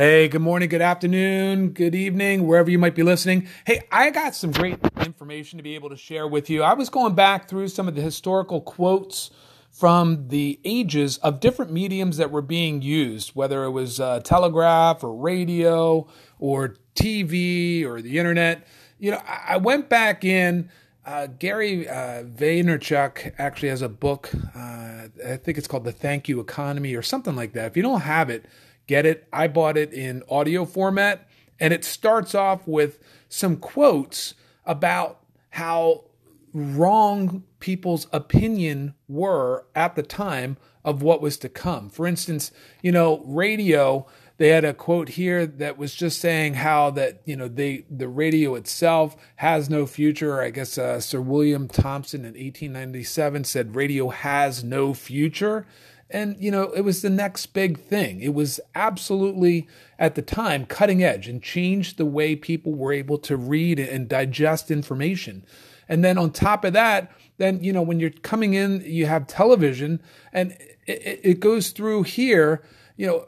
Hey, good morning, good afternoon, good evening, wherever you might be listening. Hey, I got some great information to be able to share with you. I was going back through some of the historical quotes from the ages of different mediums that were being used, whether it was uh, telegraph or radio or TV or the internet. You know, I, went back in. Uh, Gary uh, Vaynerchuk actually has a book. Uh, I think it's called The Thank You Economy or something like that. If you don't have it, get it. I bought it in audio format, and it starts off with some quotes about how wrong people's opinion were at the time of what was to come. For instance, you know, radio, they had a quote here that was just saying how that, you know, they the radio itself has no future. I guess uh, Sir William Thomson in 1897 said radio has no future. And, you know, it was the next big thing. It was absolutely, at the time, cutting edge and changed the way people were able to read and digest information. And then on top of that, then, you know, when you're coming in, you have television and it, it goes through here, you know,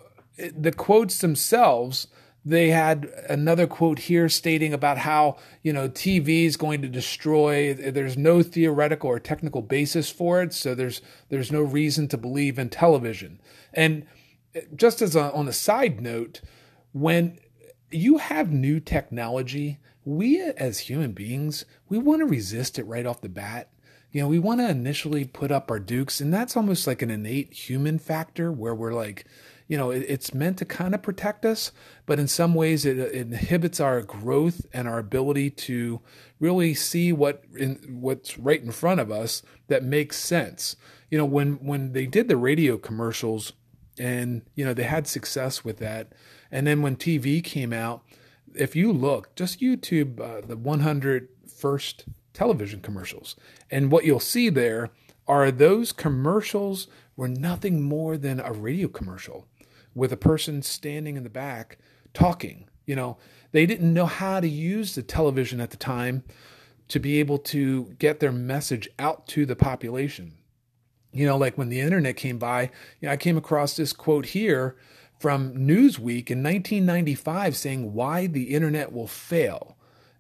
the quotes themselves they had another quote here stating about how you know TV is going to destroy. There's no theoretical or technical basis for it, so there's there's no reason to believe in television. And just as a, on a side note, when you have new technology, we as human beings we want to resist it right off the bat. You know, we want to initially put up our dukes, and that's almost like an innate human factor where we're like, you know, it, it's meant to kind of protect us, but in some ways it, it, inhibits our growth and our ability to really see what in, what's right in front of us that makes sense. You know, when when they did the radio commercials, and you know they had success with that, and then when TV came out, if you look, just YouTube uh, the 100 first television commercials, and what you'll see there are those commercials were nothing more than a radio commercial with a person standing in the back talking. You know, they didn't know how to use the television at the time to be able to get their message out to the population. You know, like when the internet came by, you know, I came across this quote here from Newsweek in 1995 saying why the internet will fail.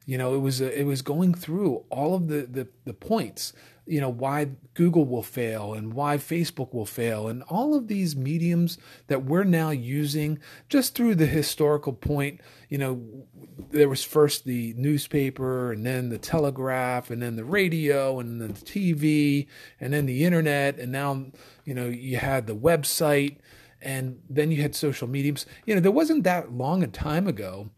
You know, it was uh, it was going through all of the, the the points you know why Google will fail and why Facebook will fail and all of these mediums that we're now using just through the historical point you know there was first the newspaper and then the telegraph and then the radio and then the TV and then the internet and now you know you had the website and then you had social mediums. You know there wasn't that long a time ago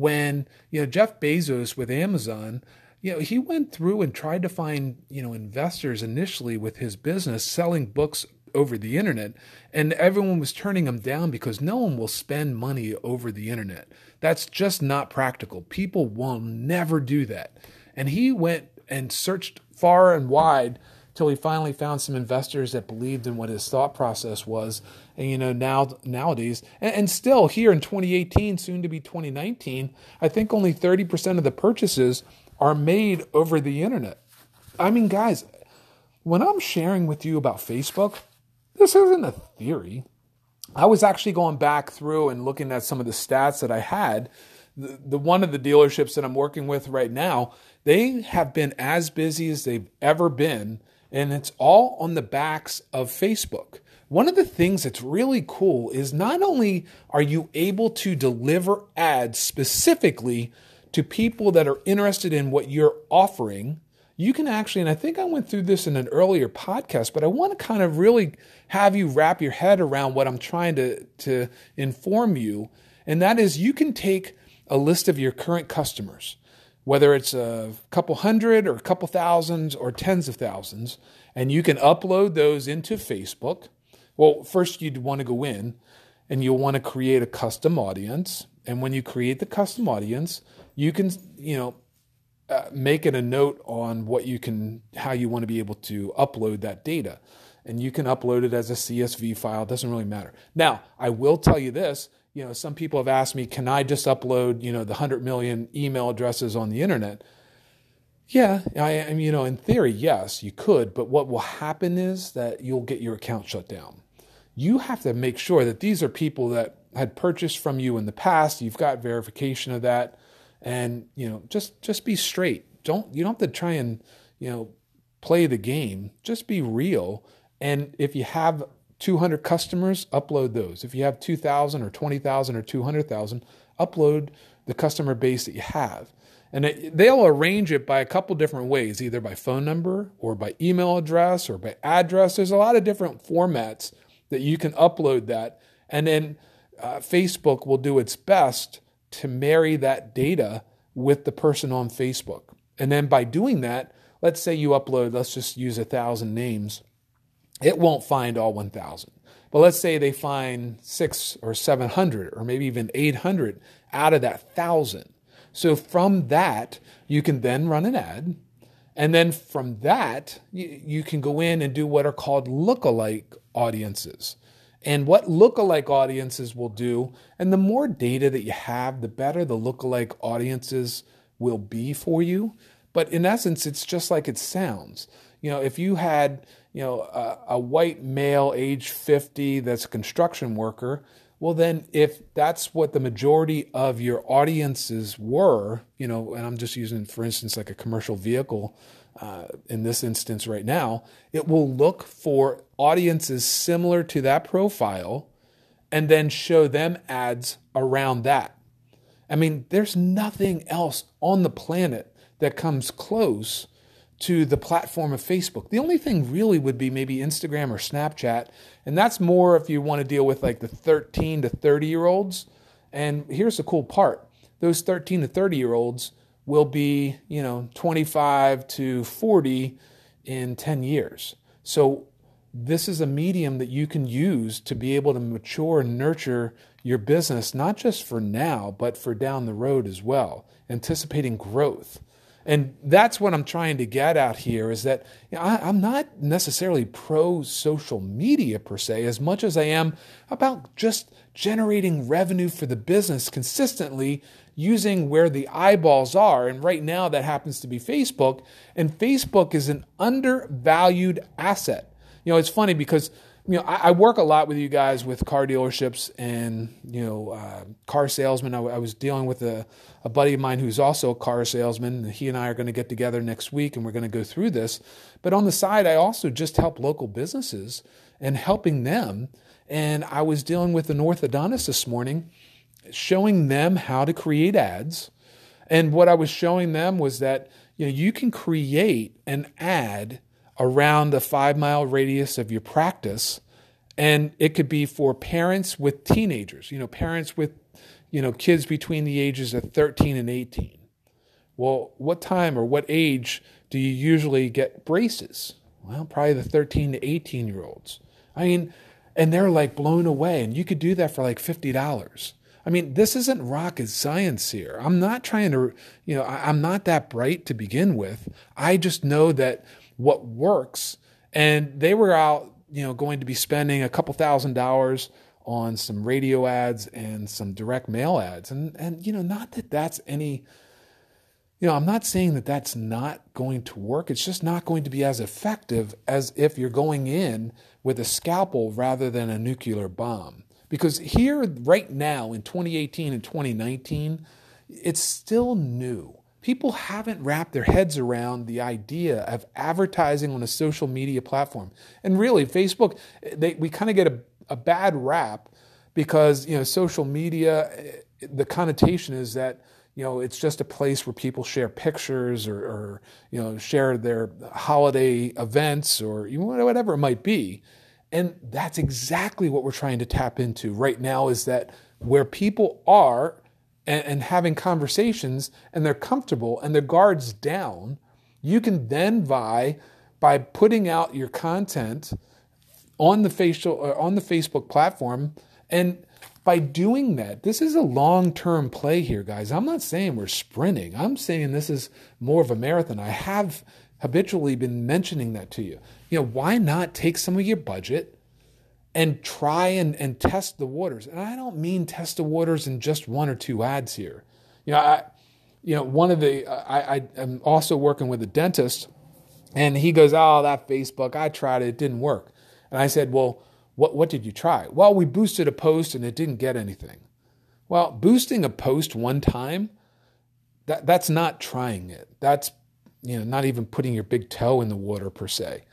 when you know Jeff Bezos with Amazon you know, he went through and tried to find, you know, investors initially with his business selling books over the internet, and everyone was turning him down because no one will spend money over the internet. That's just not practical. People will never do that. And he went and searched far and wide till he finally found some investors that believed in what his thought process was. And you know, now nowadays, and, and still here in 2018, soon to be 2019, I think only 30% of the purchases are made over the internet. I mean, guys, when I'm sharing with you about Facebook, this isn't a theory. I was actually going back through and looking at some of the stats that I had. The, the one of the dealerships that I'm working with right now, they have been as busy as they've ever been, and it's all on the backs of Facebook. One of the things that's really cool is not only are you able to deliver ads specifically to people that are interested in what you're offering, you can actually, and I think I went through this in an earlier podcast, but I want to kind of really have you wrap your head around what I'm trying to, to inform you. And that is you can take a list of your current customers, whether it's a couple hundred or a couple thousands or tens of thousands, and you can upload those into Facebook. Well, first you'd want to go in and you'll want to create a custom audience. And when you create the custom audience, you can, you know, uh, make it a note on what you can, how you want to be able to upload that data. And you can upload it as a CSV file, it doesn't really matter. Now, I will tell you this, you know, some people have asked me, can I just upload, you know, the 100 million email addresses on the internet? Yeah, I am, you know, in theory, yes, you could, but what will happen is that you'll get your account shut down. You have to make sure that these are people that had purchased from you in the past. You've got verification of that, and you know just just be straight. Don't you don't have to try and you know play the game. Just be real. And if you have 200 customers, upload those. If you have 2,000 or 20,000 or 200,000, upload the customer base that you have. And it, they'll arrange it by a couple different ways, either by phone number or by email address or by address. There's a lot of different formats that you can upload that. And then uh, Facebook will do its best to marry that data with the person on Facebook. And then by doing that, let's say you upload, let's just use a thousand names, it won't find all 1,000. But let's say they find six or 700 or maybe even 800 out of that thousand. So from that, you can then run an ad. And then from that, you, you can go in and do what are called lookalike audiences. And what lookalike audiences will do, and the more data that you have, the better the lookalike audiences will be for you. But in essence, it's just like it sounds. You know, if you had, you know, a, a white male age 50 that's a construction worker, well, then, if that's what the majority of your audiences were, you know, and I'm just using, for instance, like a commercial vehicle uh, in this instance right now, it will look for audiences similar to that profile and then show them ads around that. I mean, there's nothing else on the planet that comes close to the platform of Facebook. The only thing really would be maybe Instagram or Snapchat, and that's more if you want to deal with like the 13 to 30 year olds. And here's the cool part those 13 to 30 year olds will be, you know, 25 to 40 in 10 years. So this is a medium that you can use to be able to mature and nurture your business, not just for now, but for down the road as well, anticipating growth. And that's what I'm trying to get at here is that you know, I, am not necessarily pro social media per se, as much as I am about just generating revenue for the business consistently using where the eyeballs are. And right now, that happens to be Facebook. And Facebook is an undervalued asset. You know, it's funny because you know, I, I, work a lot with you guys with car dealerships and you know uh, car salesmen. I, I, was dealing with a, a buddy of mine who's also a car salesman. He and I are going to get together next week and we're going to go through this. But on the side, I also just help local businesses and helping them. And I was dealing with an orthodontist this morning, showing them how to create ads. And what I was showing them was that you know you can create an ad around the five mile radius of your practice. And it could be for parents with teenagers, you know, parents with, you know, kids between the ages of 13 and 18. Well, what time or what age do you usually get braces? Well, probably the 13 to 18 year olds. I mean, and they're like blown away. And you could do that for like $50. I mean, this isn't rocket science here. I'm not trying to, you know, I'm not that bright to begin with. I just know that what works. And they were out, you know, going to be spending a couple thousand dollars on some radio ads and some direct mail ads. And, and, you know, not that that's any, you know, I'm not saying that that's not going to work. It's just not going to be as effective as if you're going in with a scalpel rather than a nuclear bomb. Because here, right now, in 2018 and 2019, it's still new people haven't wrapped their heads around the idea of advertising on a social media platform. And really, Facebook, they, we kind of get a, a bad rap because you know social media. Eh, the connotation is that you know it's just a place where people share pictures or, or you know share their holiday events or whatever it might be. And that's exactly what we're trying to tap into right now. Is that where people are and, and having conversations and they're comfortable and their guards down, you can then vie by putting out your content on the facial or uh, on the Facebook platform and by doing that, this is a long term play here, guys. I'm not saying we're sprinting. I'm saying this is more of a marathon. I have habitually been mentioning that to you. You know, why not take some of your budget and try and, and test the waters. And I don't mean test the waters in just one or two ads here. You know, I, you know, one of the I, I am also working with a dentist, and he goes, "Oh, that Facebook, I tried it, it didn't work." And I said, "Well, what, what did you try? Well, we boosted a post and it didn't get anything. Well, boosting a post one time, that, that's not trying it. That's you know, not even putting your big toe in the water per se.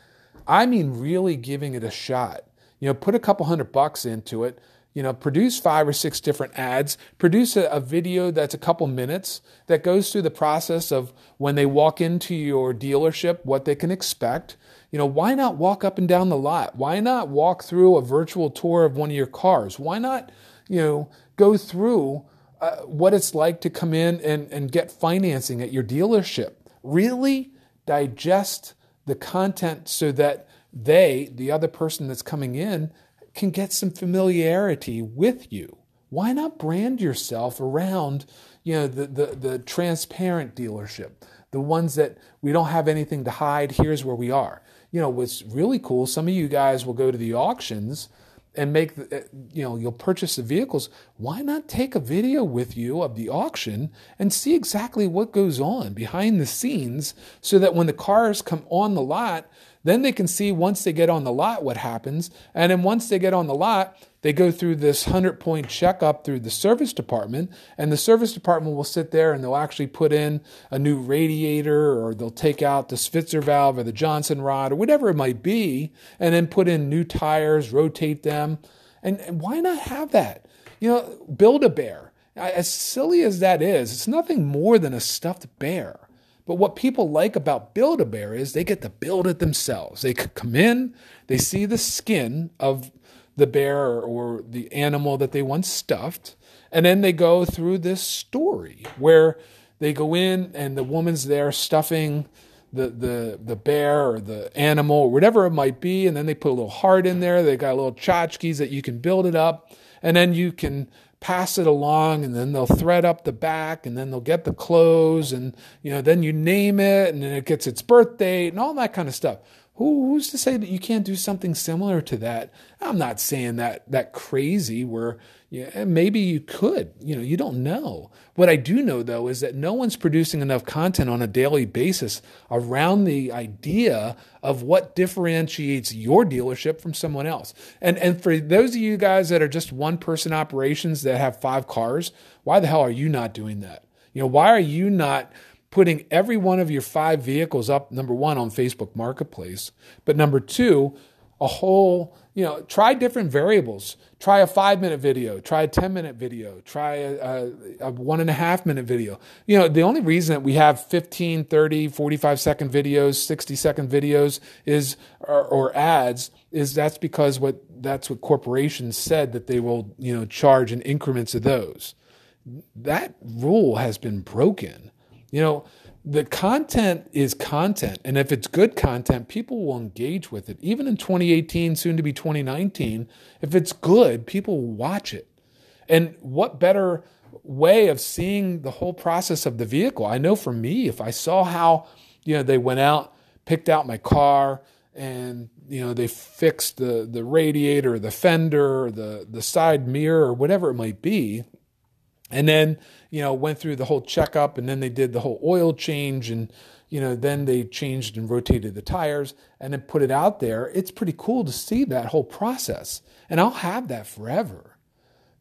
I mean really giving it a shot. You know, put a couple hundred bucks into it, you know, produce five or six different ads, produce a, a, video that's a couple minutes that goes through the process of when they walk into your dealership, what they can expect. You know, why not walk up and down the lot? Why not walk through a virtual tour of one of your cars? Why not, you know, go through uh, what it's like to come in and, and get financing at your dealership? Really digest the content so that they, the other person that's coming in, can get some familiarity with you. Why not brand yourself around, you know, the, the, the transparent dealership, the ones that we don't have anything to hide, here's where we are. You know, what's really cool, some of you guys will go to the auctions and make the, uh, you know you'll purchase the vehicles why not take a video with you of the auction and see exactly what goes on behind the scenes so that when the cars come on the lot then they can see once they get on the lot what happens and then once they get on the lot they go through this 100 point checkup through the service department, and the service department will sit there and they'll actually put in a new radiator or they'll take out the Switzer valve or the Johnson rod or whatever it might be, and then put in new tires, rotate them. And, and why not have that? You know, build a bear. As silly as that is, it's nothing more than a stuffed bear. But what people like about Build a Bear is they get to build it themselves. They come in, they see the skin of the bear or the animal that they once stuffed. And then they go through this story where they go in and the woman's there stuffing the, the, the bear or the animal or whatever it might be. And then they put a little heart in there. They got little tchotchkes that you can build it up. And then you can pass it along and then they'll thread up the back and then they'll get the clothes and you know then you name it and then it gets its birth date and all that kind of stuff who, who's to say that you can't do something similar to that? I'm not saying that that crazy where yeah, maybe you could. You know, you don't know. What I do know though is that no one's producing enough content on a daily basis around the idea of what differentiates your dealership from someone else. And and for those of you guys that are just one person operations that have five cars, why the hell are you not doing that? You know, why are you not putting every one of your five vehicles up, number one, on Facebook Marketplace, but number two, a whole, you know, try different variables. Try a five minute video, try a 10 minute video, try a, a, a, one and a half minute video. You know, the only reason that we have 15, 30, 45 second videos, 60 second videos is, or, or ads is that's because what, that's what corporations said that they will, you know, charge in increments of those. That rule has been broken. You know, the content is content. And if it's good content, people will engage with it. Even in 2018, soon to be 2019, if it's good, people will watch it. And what better way of seeing the whole process of the vehicle? I know for me, if I saw how, you know, they went out, picked out my car, and you know they fixed the the radiator, the fender, the the side mirror, or whatever it might be, and then you know went through the whole checkup and then they did the whole oil change and you know then they changed and rotated the tires and then put it out there. It's pretty cool to see that whole process and i'll have that forever.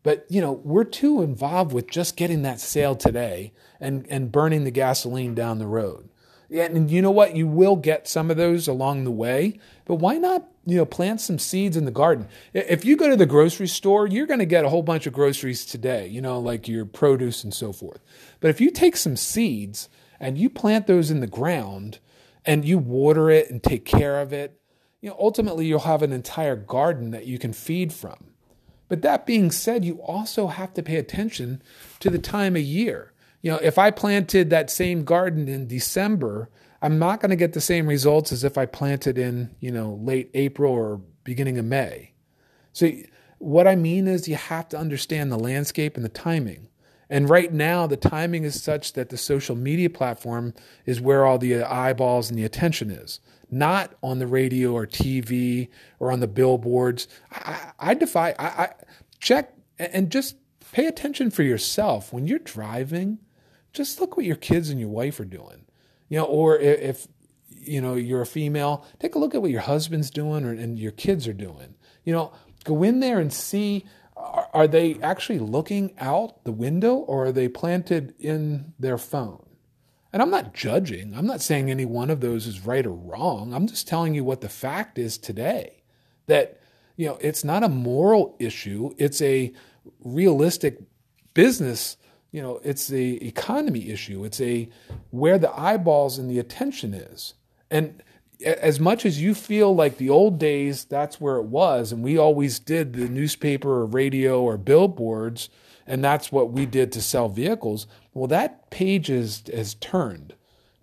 But you know we're too involved with just getting that sale today and and burning the gasoline down the road. And you know what? You will get some of those along the way, but why not, you know, plant some seeds in the garden? If you go to the grocery store, you're going to get a whole bunch of groceries today, you know, like your produce and so forth. But if you take some seeds and you plant those in the ground and you water it and take care of it, you know, ultimately you'll have an entire garden that you can feed from. But that being said, you also have to pay attention to the time of year you know, if I planted that same garden in December, I'm not going to get the same results as if I planted in, you know, late April or beginning of May. So what I mean is you have to understand the landscape and the timing. And right now, the timing is such that the social media platform is where all the eyeballs and the attention is, not on the radio or TV or on the billboards. I, I defy, I, I check and just pay attention for yourself when you're driving just look what your kids and your wife are doing. You know, or if you know you're a female, take a look at what your husband's doing or, and your kids are doing. You know, go in there and see are they actually looking out the window or are they planted in their phone? And I'm not judging. I'm not saying any one of those is right or wrong. I'm just telling you what the fact is today. That, you know, it's not a moral issue, it's a realistic business, you know, it's a economy issue. It's a where the eyeballs and the attention is. And as much as you feel like the old days, that's where it was, and we always did the newspaper or radio or billboards, and that's what we did to sell vehicles. Well, that page is, has turned.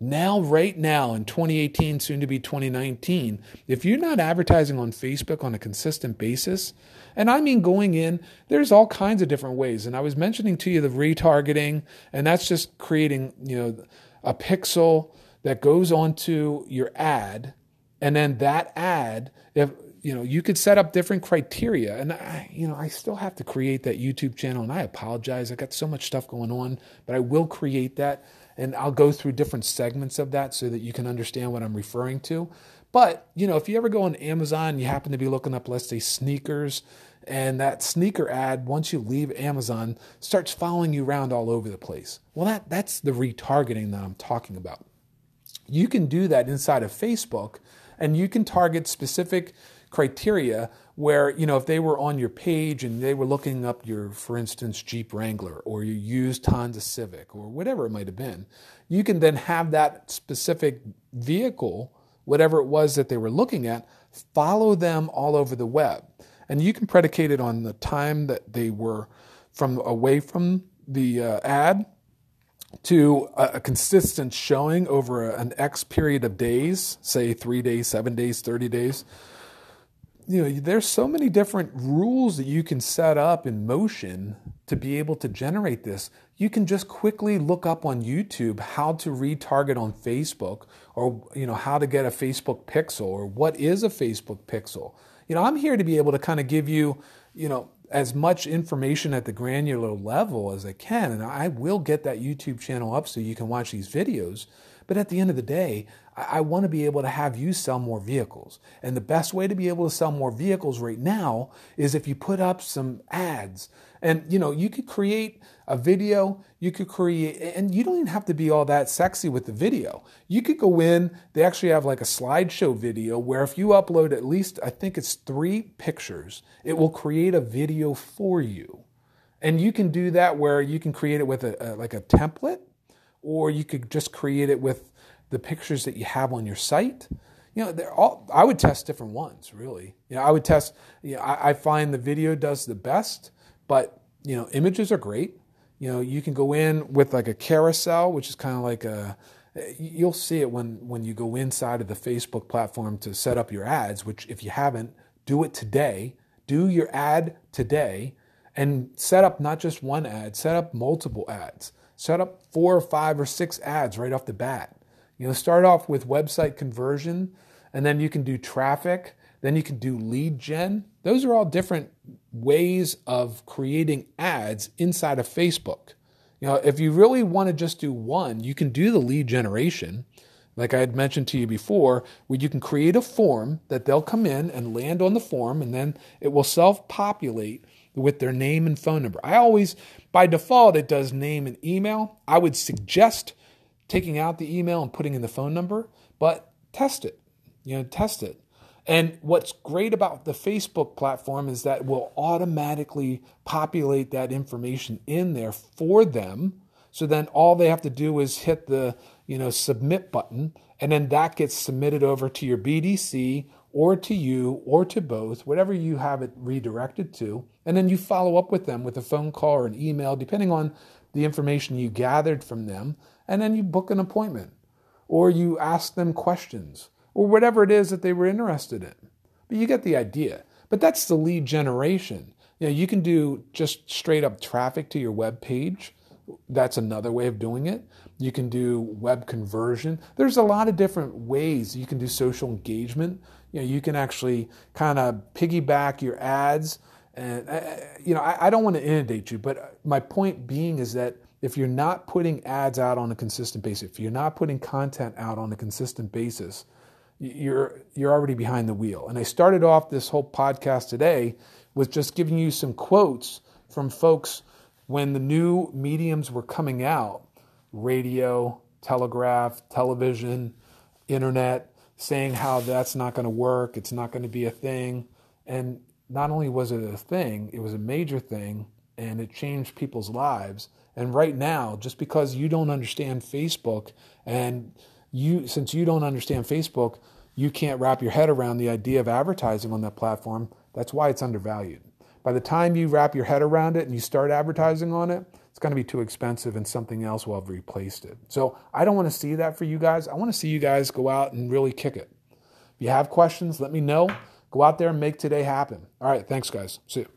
Now, right now in 2018, soon to be 2019, if you're not advertising on Facebook on a consistent basis, and I mean going in, there's all kinds of different ways. And I was mentioning to you the retargeting, and that's just creating, you know, a pixel that goes onto your ad, and then that ad, if you know, you could set up different criteria, and I, you know, I still have to create that YouTube channel, and I apologize. I got so much stuff going on, but I will create that, and I'll go through different segments of that so that you can understand what I'm referring to. But you know, if you ever go on Amazon, you happen to be looking up, let's say, sneakers, and that sneaker ad, once you leave Amazon, starts following you around all over the place. Well, that that's the retargeting that I'm talking about. You can do that inside of Facebook and you can target specific criteria where, you know, if they were on your page and they were looking up your, for instance, Jeep Wrangler or your used Honda Civic or whatever it might have been, you can then have that specific vehicle, whatever it was that they were looking at, follow them all over the web. And you can predicate it on the time that they were from away from the uh, ad to a, a consistent showing over a, an X period of days, say three days, seven days, 30 days, you know, there's so many different rules that you can set up in motion to be able to generate this. You can just quickly look up on YouTube how to retarget on Facebook or, you know, how to get a Facebook pixel or what is a Facebook pixel. You know, I'm here to be able to kind of give you, you know, as much information at the granular level as I can. And I will get that YouTube channel up so you can watch these videos. But at the end of the day, I, I want to be able to have you sell more vehicles. And the best way to be able to sell more vehicles right now is if you put up some ads. And you know, you could create a video, you could create and you don't even have to be all that sexy with the video. You could go in, they actually have like a slideshow video where if you upload at least I think it's 3 pictures, it will create a video for you. And you can do that where you can create it with a, a like a template or you could just create it with the pictures that you have on your site. You know, they're all. I would test different ones, really. You know, I would test. You know, I, I find the video does the best, but you know, images are great. You know, you can go in with like a carousel, which is kind of like a. You'll see it when when you go inside of the Facebook platform to set up your ads. Which, if you haven't, do it today. Do your ad today, and set up not just one ad. Set up multiple ads set up four or five or six ads right off the bat. You know, start off with website conversion, and then you can do traffic, then you can do lead gen. Those are all different ways of creating ads inside of Facebook. You know, if you really want to just do one, you can do the lead generation, like I had mentioned to you before, where you can create a form that they'll come in and land on the form, and then it will self populate with their name and phone number. I always, by default, it does name and email. I would suggest taking out the email and putting in the phone number, but test it. You know, test it. And what's great about the Facebook platform is that will automatically populate that information in there for them. So then all they have to do is hit the, you know, submit button and then that gets submitted over to your BDC or to you or to both, whatever you have it redirected to. And then you follow up with them with a phone call or an email, depending on the information you gathered from them. And then you book an appointment or you ask them questions or whatever it is that they were interested in. But you get the idea. But that's the lead generation. You know, you can do just straight up traffic to your web page. That's another way of doing it. You can do web conversion. There's a lot of different ways you can do social engagement you know you can actually kind of piggyback your ads and uh, you know I, I don't want to inundate you but my point being is that if you're not putting ads out on a consistent basis if you're not putting content out on a consistent basis you're you're already behind the wheel. And i started off this whole podcast today with just giving you some quotes from folks when the new mediums were coming out radio, telegraph, television, internet saying how that's not going to work, it's not going to be a thing. And not only was it a thing, it was a major thing and it changed people's lives. And right now, just because you don't understand Facebook and you since you don't understand Facebook, you can't wrap your head around the idea of advertising on that platform. That's why it's undervalued. By the time you wrap your head around it and you start advertising on it, it's going to be too expensive and something else will have replaced it. So I don't want to see that for you guys. I want to see you guys go out and really kick it. If you have questions, let me know. Go out there and make today happen. All right. Thanks, guys. See you.